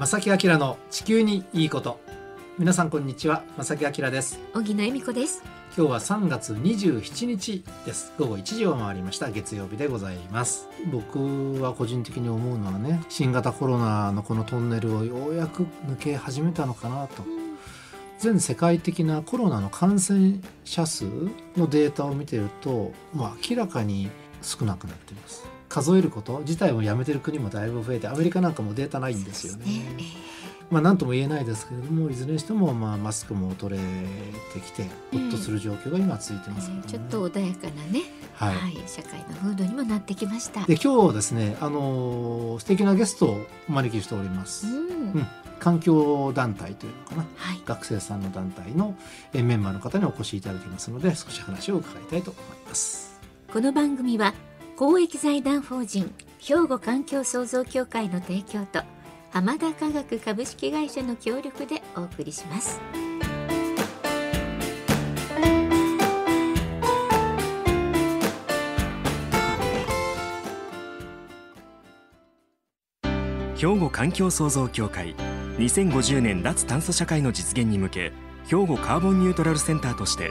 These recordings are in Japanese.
正木明の地球にいいこと。皆さんこんにちは。正木明です。小木野恵美子です。今日は3月27日です。午後1時を回りました。月曜日でございます。僕は個人的に思うのはね新型コロナのこのトンネルをようやく抜け始めたのかなと。全世界的なコロナの感染者数のデータを見てると、まあ、明らかに少なくなっています数えること自体をやめてる国もだいぶ増えてアメリカなんかもデータないんですよね。まあ何とも言えないですけれどもいずれにしてもまあマスクも取れてきてほっとする状況が今続いてます、ね。えー、ちょっと穏やかなね、はい、はい、社会の風土にもなってきました。で今日ですねあの素敵なゲストをお招きしております、うん、うん、環境団体というのかな、はい、学生さんの団体のメンバーの方にお越しいただきますので少し話を伺いたいと思います。この番組は公益財団法人兵庫環境創造協会の提供と浜田科学株式会社の協力でお送りします。兵庫環境創造協会2050年脱炭素社会の実現に向け兵庫カーボンニュートラルセンターとして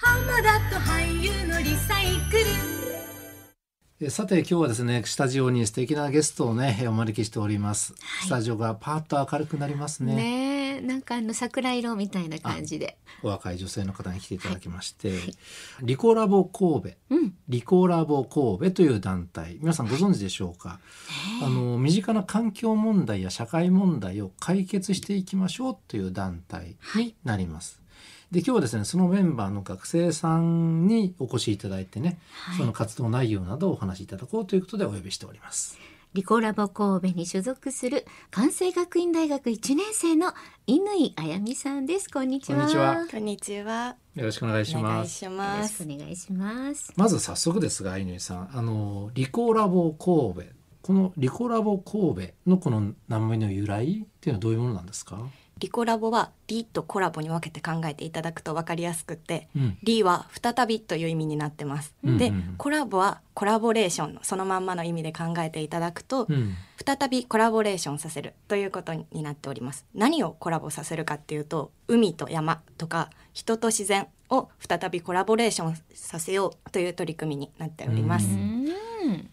浜田と俳優のリサイクル。さて今日はですねスタジオに素敵なゲストをねお招きしております、はい、スタジオがパーッと明るくなりますね。ねなんかあの桜色みたいな感じで。お若い女性の方に来ていただきまして、はい、リコラボ神戸、うん、リコラボ神戸という団体。皆さんご存知でしょうか、はい、あの身近な環境問題や社会問題を解決していきましょうという団体になります、で今日はですねそのメンバーの学生さんにお越しいただいてね、はい、その活動内容などをお話しいただこうということでお呼びしております。リコラボ神戸に所属する関西学院大学1年生の乾あやみさんです。こんにちは。こんにちは。こんにちは。よろしくお願いします。よろしくお願いします。まず早速ですが、乾さん、あのリコラボ神戸、このリコラボ神戸のこの名前の由来っていうのはどういうものなんですか？リコラボはリとコラボに分けて考えていただくと分かりやすくて、うん、リは再びという意味になってます。うん、で、コラボはコラボレーションのそのまんまの意味で考えていただくと、うん、再びコラボレーションさせるということになっております。何をコラボさせるかっていうと海と山とか人と自然を再びコラボレーションさせようという取り組みになっております。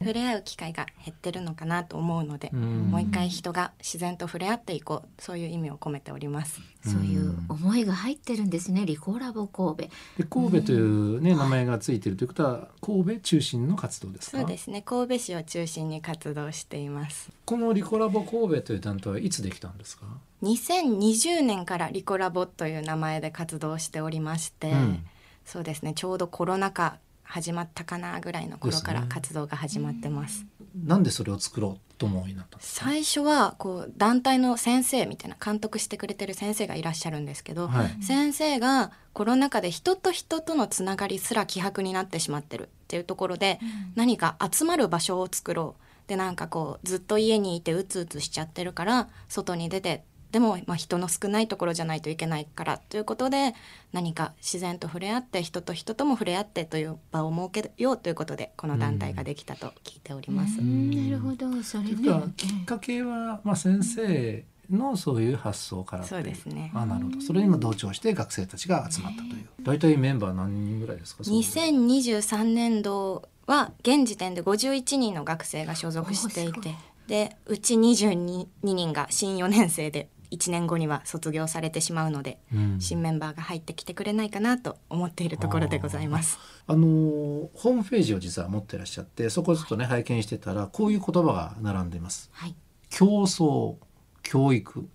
触れ合う機会が減ってるのかなと思うので、もう一回人が自然と触れ合っていこうそういう意味を込めております。そういう思いが入ってるんですね。リコラボ神戸。で神戸というね、名前がついてるということは神戸中心の活動ですか？そうですね。神戸市を中心に活動しています。このリコラボ神戸という団体はいつできたんですか？2020年からリコラボという名前で活動しておりまして、うん、そうですね。ちょうどコロナ禍始まったかなぐらいの頃から活動が始まってます。なんでそれを作ろうと思いなった最初はこう団体の先生みたいな監督してくれてる先生がいらっしゃるんですけど、はい、先生がコロナ禍で人と人とのつながりすら希薄になってしまってるっていうところで、うん、何か集まる場所を作ろう。でなんかこうずっと家にいてうつうつしちゃってるから外に出てでも、まあ、人の少ないところじゃないといけないからということで何か自然と触れ合って人と人とも触れ合ってという場を設けようということでこの団体ができたと聞いております。なるほどそれで、きっかけは、まあ、先生のそういう発想からそうですね。あなるほど。それにも同調して学生たちが集まったという。大体メンバー何人ぐらいですか？2023年度は現時点で51人の学生が所属していて、でうち22人が新4年生で1年後には卒業されてしまうので、うん、新メンバーが入ってきてくれないかなと思っているところでございます。あのホームページを実は持ってらっしゃってそこをちょっとね、はい、拝見してたらこういう言葉が並んでいます。はい、競争教育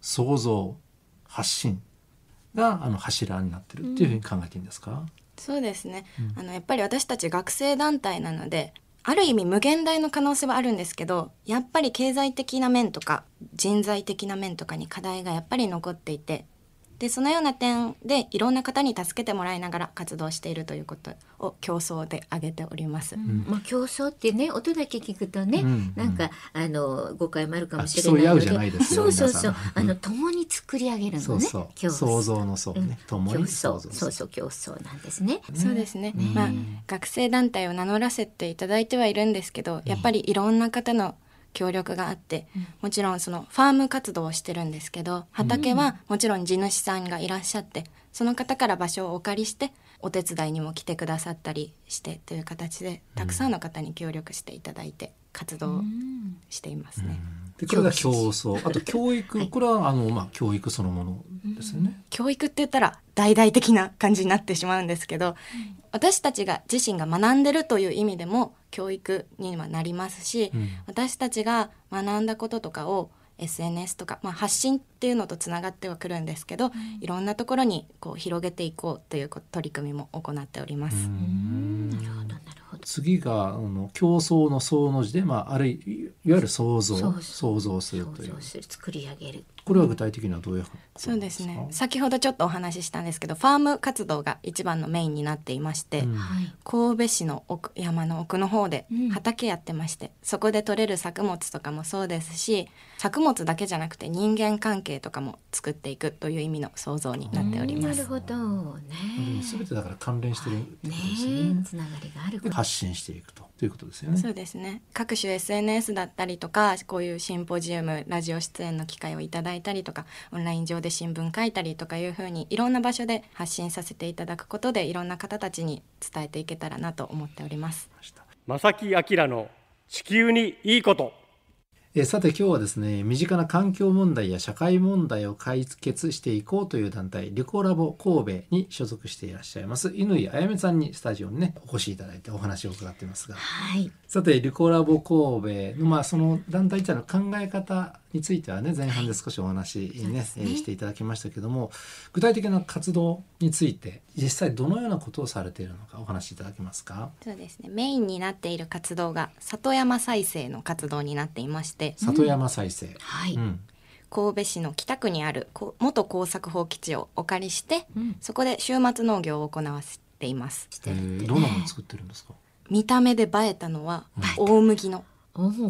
創造発信があの柱になってるっていうふうに考えていいんですか、うん、そうですね、うん、あのやっぱり私たち学生団体なのである意味無限大の可能性はあるんですけどやっぱり経済的な面とか人材的な面とかに課題がやっぱり残っていてでそのような点でいろんな方に助けてもらいながら活動しているということを競争で挙げております。うん、まあ競争ってね音だけ聞くとね、うん、なんかあの誤解もあるかもしれないので、そうそうそう。あの共に作り上げるのね。そうそう。想像のそう。ね、共にそう。そうそう競争なんですね。そうですね。まあ学生団体を名乗らせていただいてはいるんですけど、やっぱりいろんな方の協力があって、もちろんそのファーム活動をしてるんですけど畑はもちろん地主さんがいらっしゃってその方から場所をお借りしてお手伝いにも来てくださったりしてという形でたくさんの方に協力していただいて活動していますね。でこれが競争あと教育、これはあの、まあ、教育そのものですよね。教育って言ったら大々的な感じになってしまうんですけど、私たちが自身が学んでるという意味でも教育にはなりますし、うん、私たちが学んだこととかを SNS とか、まあ、発信っていうのとつながってはくるんですけど、うん、いろんなところにこう広げていこうという取り組みも行っております。なるほどなるほど。次があの競争の総の字で、まあ、あるいわゆる想像想像するという。作り上げる。これは具体的にはどういうそうですね先ほどちょっとお話ししたんですけどファーム活動が一番のメインになっていまして、うん、神戸市の奥山の奥の方で畑やってまして、うん、そこで採れる作物とかもそうですし作物だけじゃなくて人間関係とかも作っていくという意味の想像になっております。なるほどね。すべてだから関連してるってことですね。ねつながりがある発信していくと。ということですよね。そうですね。各種 SNS だったりとか、こういうシンポジウム、ラジオ出演の機会をいただいたりとか、オンライン上で新聞書いたりとかいうふうにいろんな場所で発信させていただくことで、いろんな方たちに伝えていけたらなと思っております。正木明の地球にいいこと。えさて今日はですね身近な環境問題や社会問題を解決していこうという団体リコラボ神戸に所属していらっしゃいます乾あやめさんにスタジオにねお越しいただいてお話を伺っていますが、はい、さてリコラボ神戸の、まあ、その団体自体の考え方についてはね前半で少しお話ね、ね。えー、していただきましたけども具体的な活動について実際どのようなことをされているのかお話しいただけますか？そうですね。メインになっている活動が里山再生の活動になっていまして。里山再生、うん、はい、うん。神戸市の北区にある元耕作放棄地をお借りして、うん、そこで週末農業を行わせています。えー、どんなもの作ってるんですか？見た目で映えたのは大麦の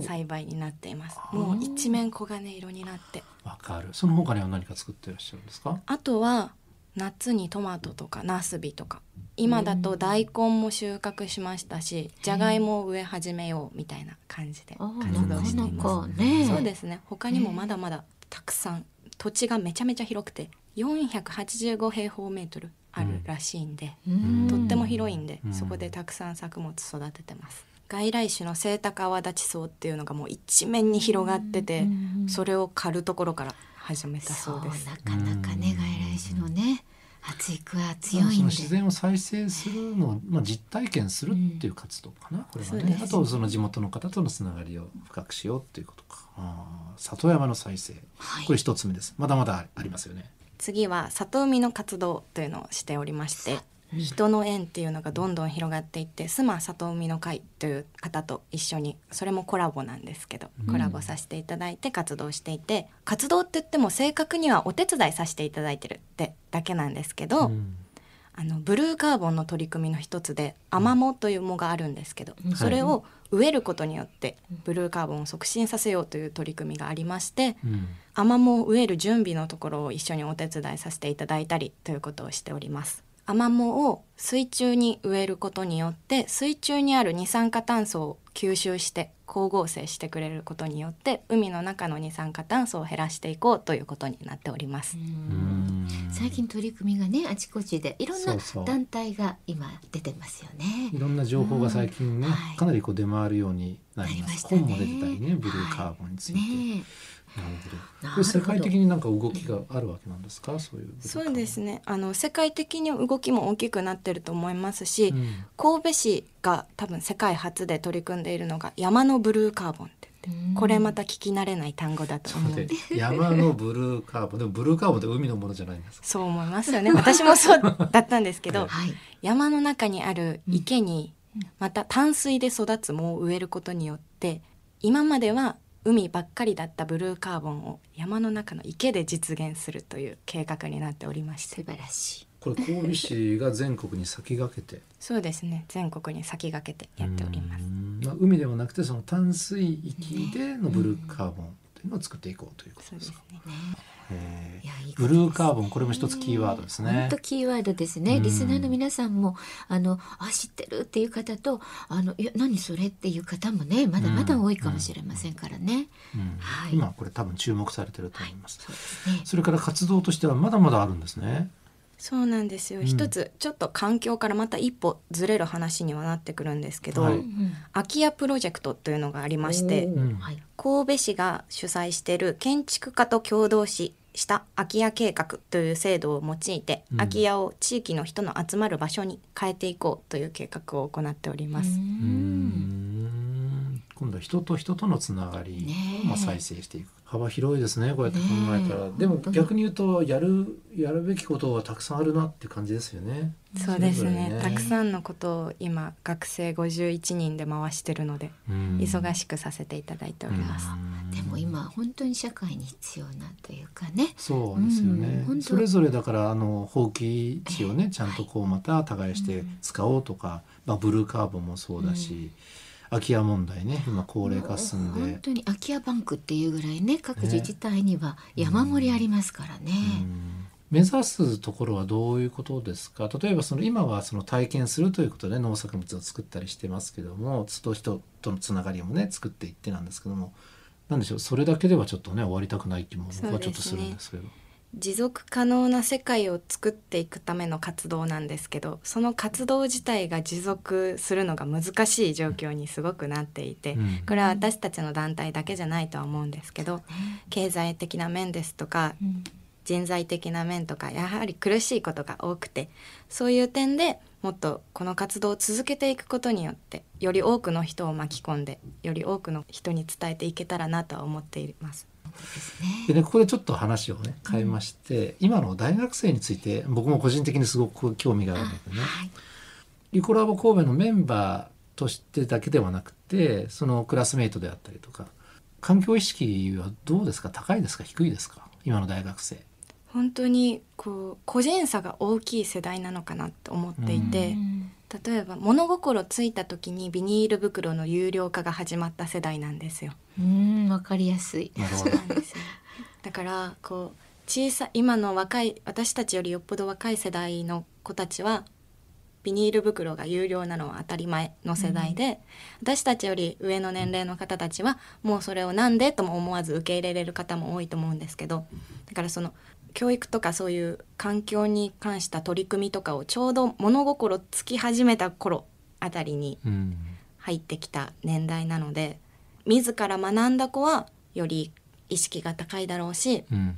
栽培になっています。もう一面黄金色になって。わかる。その他には何か作ってらっしゃるんですか？あとは夏にトマトとかナスビとか。今だと大根も収穫しましたし、じゃがいもを植え始めようみたいな感じで活動しています。ね、そうですね。他にもまだまだたくさん土地がめちゃめちゃ広くて485平方メートルあるらしいんで、うん、とっても広いんで、そこでたくさん作物育ててます。外来種のセイタカアワダチソウっていうのがもう一面に広がってて、それを刈るところから始めたそうです。なかなかね外来種のね。発育は強いんで自然を再生するのを、まあ、実体験するっていう活動かな、これはね。あとその地元の方とのつながりを深くしようっていうことか。あ里山の再生、はい、これ一つ目です。まだまだありますよね。次は里海の活動というのをしておりまして人の縁っていうのがどんどん広がっていって須磨里海の会という方と一緒にそれもコラボなんですけど、コラボさせていただいて活動していて活動って言っても正確にはお手伝いさせていただいてるってだけなんですけど、うん、あのブルーカーボンの取り組みの一つでアマモという藻があるんですけど、うん、それを植えることによってブルーカーボンを促進させようという取り組みがありまして、うん、アマモを植える準備のところを一緒にお手伝いさせていただいたりということをしております。アマモを水中に植えることによって水中にある二酸化炭素を吸収して光合成してくれることによって海の中の二酸化炭素を減らしていこうということになっております。最近取り組みがねあちこちでいろんな団体が今出てますよね。いろんな情報が最近ね、はい、かなりこう出回るようになります、ね、本も出てたりねブルーカーボンについて、はい。ねなるほど。世界的になんか動きがあるわけなんですか、そういう。そうですね。あの世界的に動きも大きくなってると思いますし、うん、神戸市が多分世界初で取り組んでいるのが山のブルーカーボンってこれまた聞き慣れない単語だと思う山のブルーカーボン でもブルーカーボンって海のものじゃないんですそう思いますよね。私もそうだったんですけど、はい、山の中にある池にまた淡水で育つ藻を植えることによって今までは海ばっかりだったブルーカーボンを山の中の池で実現するという計画になっておりまして。素晴らしい。これ神戸市が全国に先駆けて？そうですね。全国に先駆けてやっております。まあ、海ではなくてその淡水域でのブルーカーボンというのを作っていこうということですか、ブルーカーボンこれも一つキーワードですね。本当キーワードですね。リスナーの皆さんもあのあ知ってるっていう方とあのいや何それっていう方もねまだまだ多いかもしれませんからね。はい、今これ多分注目されてると思います。はい、そね、それから活動としてはまだまだあるんですね。そうなんですよ、うん、一つちょっと環境からまた一歩ずれる話にはなってくるんですけど、はい、空き家プロジェクトというのがありまして、神戸市が主催している建築家と共同しした空き家計画という制度を用いて、うん、空き家を地域の人の集まる場所に変えていこうという計画を行っております。今度は人と人とのつながりを再生していく、幅広いですねこうやって考えたら、でも逆に言うとやるやるべきことはたくさんあるなって感じですよね。そうですね、ね、たくさんのことを今学生51人で回してるので、忙しくさせていただいております。でも今本当に社会に必要なというかね。そうですよね。うん、それぞれだからあの放棄地をね、えー、ちゃんとこうまた耕して使おうとか、はい、まあブルーカーボンもそうだし。うん空き家問題ね。今高齢化進んで。本当に空き家バンクっていうぐらいね各自治体には山盛りありますからね。目指すところはどういうことですか？例えばその今はその体験するということで農作物を作ったりしてますけども人人とのつながりもね作っていってなんですけども何でしょう？それだけではちょっとね終わりたくない気も僕はちょっとするんですけど。持続可能な世界を作っていくための活動なんですけどその活動自体が持続するのが難しい状況にすごくなっていて、うん、これは私たちの団体だけじゃないとは思うんですけど経済的な面ですとか、うん、人材的な面とかやはり苦しいことが多くてそういう点でもっとこの活動を続けていくことによってより多くの人を巻き込んでより多くの人に伝えていけたらなとは思っています。でね。ここでちょっと話をね変えまして、うん、今の大学生について僕も個人的にすごく興味があるんだけどね、はい、リコラボ神戸のメンバーとしてだけではなくてそのクラスメートであったりとか環境意識はどうですか？高いですか？低いですか？今の大学生。本当にこう個人差が大きい世代なのかなと思っていて、例えば物心ついた時にビニール袋の有料化が始まった世代なんですよ。うんわかりやすい。そうなんですよ。だからこう小さ今の若い私たちよりよっぽど若い世代の子たちはビニール袋が有料なのは当たり前の世代で、うん、私たちより上の年齢の方たちはもうそれをなんでとも思わず受け入れれる方も多いと思うんですけどだからその教育とかそういう環境に関した取り組みとかをちょうど物心つき始めた頃あたりに入ってきた年代なので、うん、自ら学んだ子はより意識が高いだろうし、うん、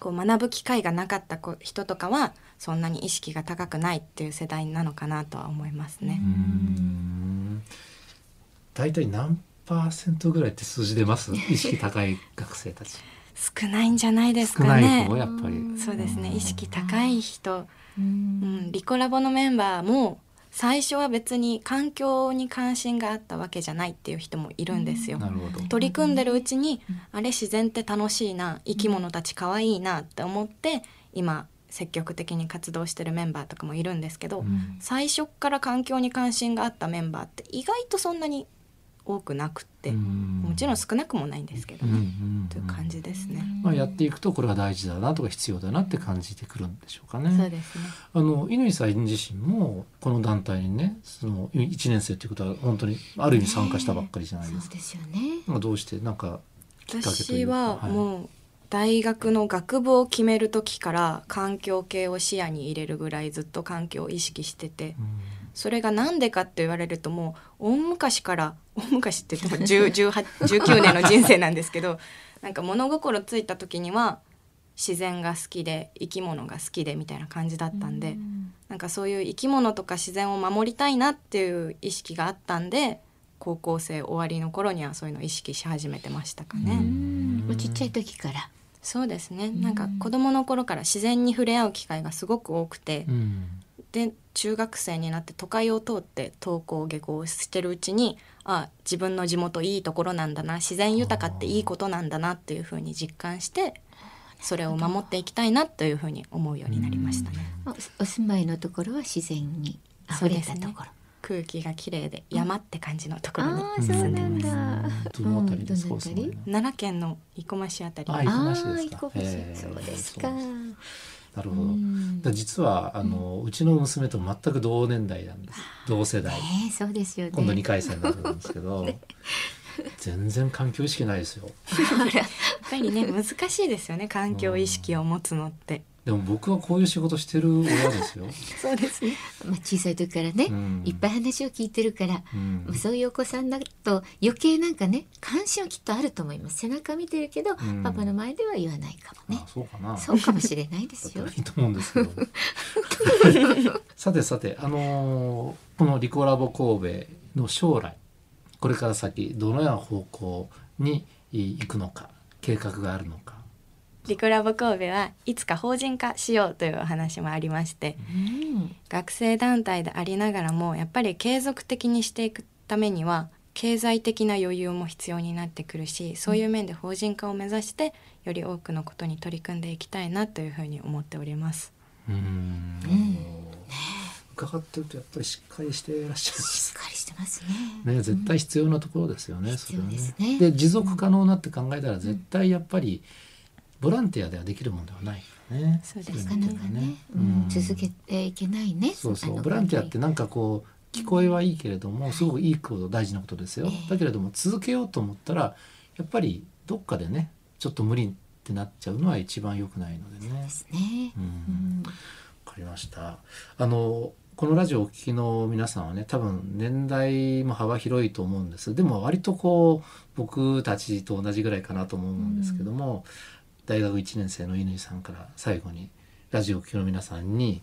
こう学ぶ機会がなかった子人とかはそんなに意識が高くないっていう世代なのかなとは思いますね。大体何パーセントぐらいって数字出ます？意識高い学生たち。少ないんじゃないですかね。やっぱり。そうですね。意識高い人、うん、リコラボのメンバーも最初は別に環境に関心があったわけじゃないっていう人もいるんですよ。取り組んでるうちに、あれ自然って楽しいな生き物たち可愛いなって思って今積極的に活動してるメンバーとかもいるんですけど、うん、最初から環境に関心があったメンバーって意外とそんなに多くなくてもちろん少なくもないんですけどね、という感じですね。まあ、やっていくとこれは大事だなとか必要だなって感じてくるんでしょうかね。そうですね。あの乾さん自身もこの団体にねその1年生ということは本当にある意味参加したばっかりじゃないですか。そうですよね、どうしてなんか私はもう、大学の学部を決める時から環境系を視野に入れるぐらいずっと環境を意識してて、うん、それが何でかって言われるともう大昔から大昔って言っても19年の人生なんですけど なんか物心ついた時には自然が好きで生き物が好きでみたいな感じだったんで、うん、なんかそういう生き物とか自然を守りたいなっていう意識があったんで高校生終わりの頃にはそういうのを意識し始めてましたかね。ちっちゃい時から。そうですね。なんか子供の頃から自然に触れ合う機会がすごく多くて、うん、で中学生になって都会を通って登校下校してるうちにあ自分の地元いいところなんだな自然豊かっていいことなんだなっていうふうに実感してそれを守っていきたいなというふうに思うようになりましたね。お住まいのところは自然に溢れたところ。空気が綺麗で山って感じのところに住んでます。どのあたりですか、奈良県の生駒市あたり。あ、生駒市ですか？そうですか。なるほど。実はあの、うちの娘と全く同年代なんです。同世代。えそうですよね。今度二回戦になるんですけど。全然環境意識ないですよ。やっぱりね難しいですよね環境意識を持つのって。でも僕はこういう仕事してる親ですよ。そうですね。まあ小さい時からね、うん、いっぱい話を聞いてるから、うん、そういうお子さんだと余計なんかね関心はきっとあると思います。背中見てるけど、うん、パパの前では言わないかもね。そうかな。そうかもしれないですよ。いいと思うんですけど。さてさてあのー、このリコラボ神戸の将来これから先どのような方向に行くのか計画があるのかリコラボ神戸はいつか法人化しようというお話もありまして、うん、学生団体でありながらもやっぱり継続的にしていくためには経済的な余裕も必要になってくるしそういう面で法人化を目指してより多くのことに取り組んでいきたいなというふうに思っております。うん、うん伺ってるとやっぱりしっかりしていらっしゃいます。しっかりしてますね。ね絶対必要なところですよね。うん、それはね。で持続可能なって考えたら絶対やっぱりボランティアではできるものではないね。そうですかね。うん、続けていけないね。そうそうボランティアってなんかこう聞こえはいいけれどもすごくいいこと大事なことですよ。だけれども続けようと思ったらやっぱりどっかでねちょっと無理ってなっちゃうのは一番良くないのでね。そうですね。うん。わ、かりました。あのこのラジオをお聞きの皆さんはね多分年代も幅広いと思うんですでも割とこう僕たちと同じぐらいかなと思うんですけども、うん、大学1年生の乾さんから最後にラジオをお聞きの皆さんに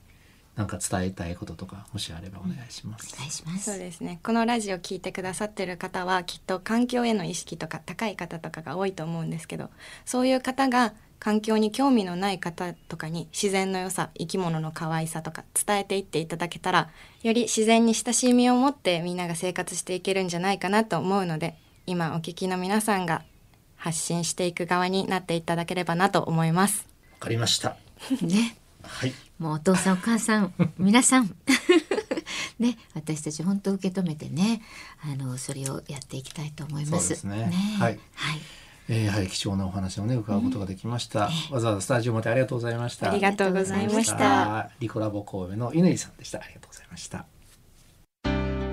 何か伝えたいこととかもしあればお願いします。お願いします。そうですね。このラジオ聞いてくださってる方はきっと環境への意識とか高い方とかが多いと思うんですけど、そういう方が環境に興味のない方とかに自然の良さ生き物の可愛さとか伝えていっていただけたらより自然に親しみを持ってみんなが生活していけるんじゃないかなと思うので今お聞きの皆さんが発信していく側になっていただければなと思います。わかりました。ね。はい。もうお父さんお母さん 皆さん。ね。私たち本当受け止めてね。あのそれをやっていきたいと思います。そうですね。ね。はい。はい。えー、やはり貴重なお話をね伺うことができました、うん、わざわざスタジオまでありがとうございました。ありがとうございました。リコラボ神戸の乾さんでした。ありがとうございました。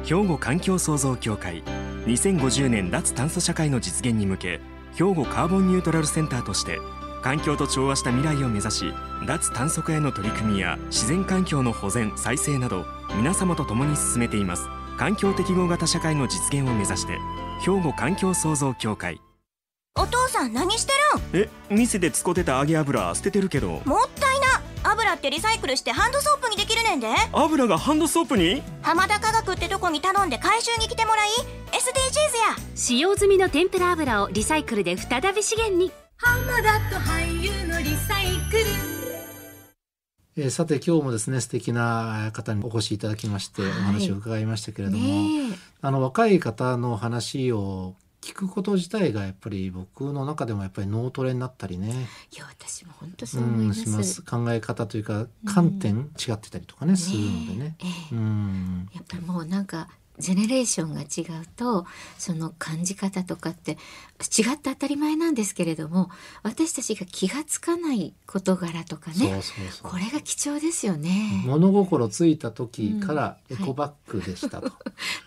兵庫環境創造協会。2050年脱炭素社会の実現に向け兵庫カーボンニュートラルセンターとして環境と調和した未来を目指し脱炭素化への取り組みや自然環境の保全再生など皆様と共に進めています。環境適合型社会の実現を目指して兵庫環境創造協会。お父さん何してる？んえ店で使ってた揚げ油捨ててるけど。もったいな。油ってリサイクルしてハンドソープにできるねんで。油がハンドソープに？浜田科学ってとこに頼んで回収に来てもらい SDGs や。使用済みの天ぷら油をリサイクルで再び資源に。浜田と俳優のリサイクル。えー、さて今日もですね素敵な方にお越しいただきましてお話を伺いましたけれども、はいあの若い方の話を聞くこと自体がやっぱり僕の中でもやっぱり脳トレになったりね。いや私も本当そう思います,、うん、ます。考え方というか観点違ってたりとかね、うん、するのでね、ええ、うん。やっぱりもうなんかジェネレーションが違うとその感じ方とかって違って当たり前なんですけれども私たちが気が付かない事柄とかねこれが貴重ですよね。物心ついた時からエコバッグでしたと、うんは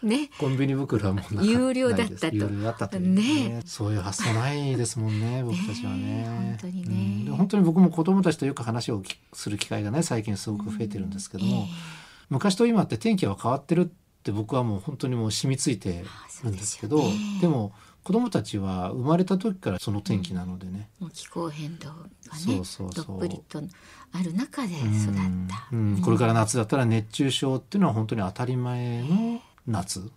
い、ね。コンビニ袋はもう有料だったと。有料だったとね、ね、そういう発想ないですもんね僕たちはね。本当にね、うん、本当に僕も子供たちとよく話をする機会がね最近すごく増えてるんですけども、うんえ。ー、昔と今って天気は変わってるって僕はもう本当にもう染みついてるんですけどで、ね,、も子供たちは生まれた時からその天気なのでね、うん、気候変動がねそうそうそう。どっぷりとある中で育った、うんうん、これから夏だったら熱中症っていうのは本当に当たり前の夏、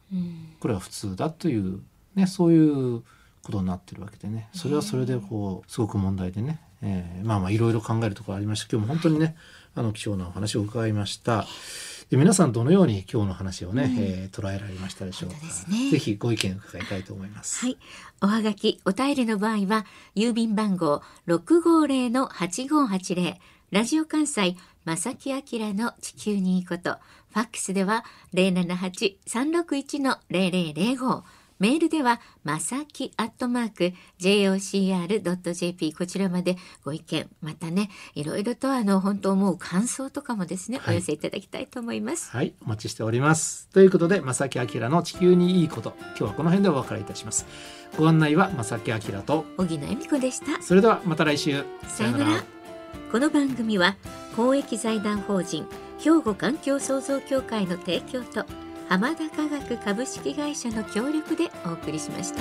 これは普通だという、ね、そういうことになってるわけでね。それはそれでこうすごく問題でね、えー、まあまあいろいろ考えるところありました。今日も本当にねあの貴重なお話を伺いました。皆さんどのように今日の話をね、うん、えー、捉えられましたでしょうか、ね、ぜひご意見伺いたいと思います。はい。おはがきお便りの場合は郵便番号650-8580ラジオ関西正木明の地球にいいこと。ファックスでは078-361-0005メールでは、まさきアットマーク jocr.jp こちらまでご意見、またね、いろいろとあの、本当思う感想とかもですね、はい、お寄せいただきたいと思います。はい、お待ちしております。ということで、まさきあきらの地球にいいこと、今日はこの辺でお別れいたします。ご案内はまさきあきらと、小木野恵美子でした。それではまた来週。さよなら。この番組は、公益財団法人、兵庫環境創造協会の提供と、浜田科学株式会社の協力でお送りしました。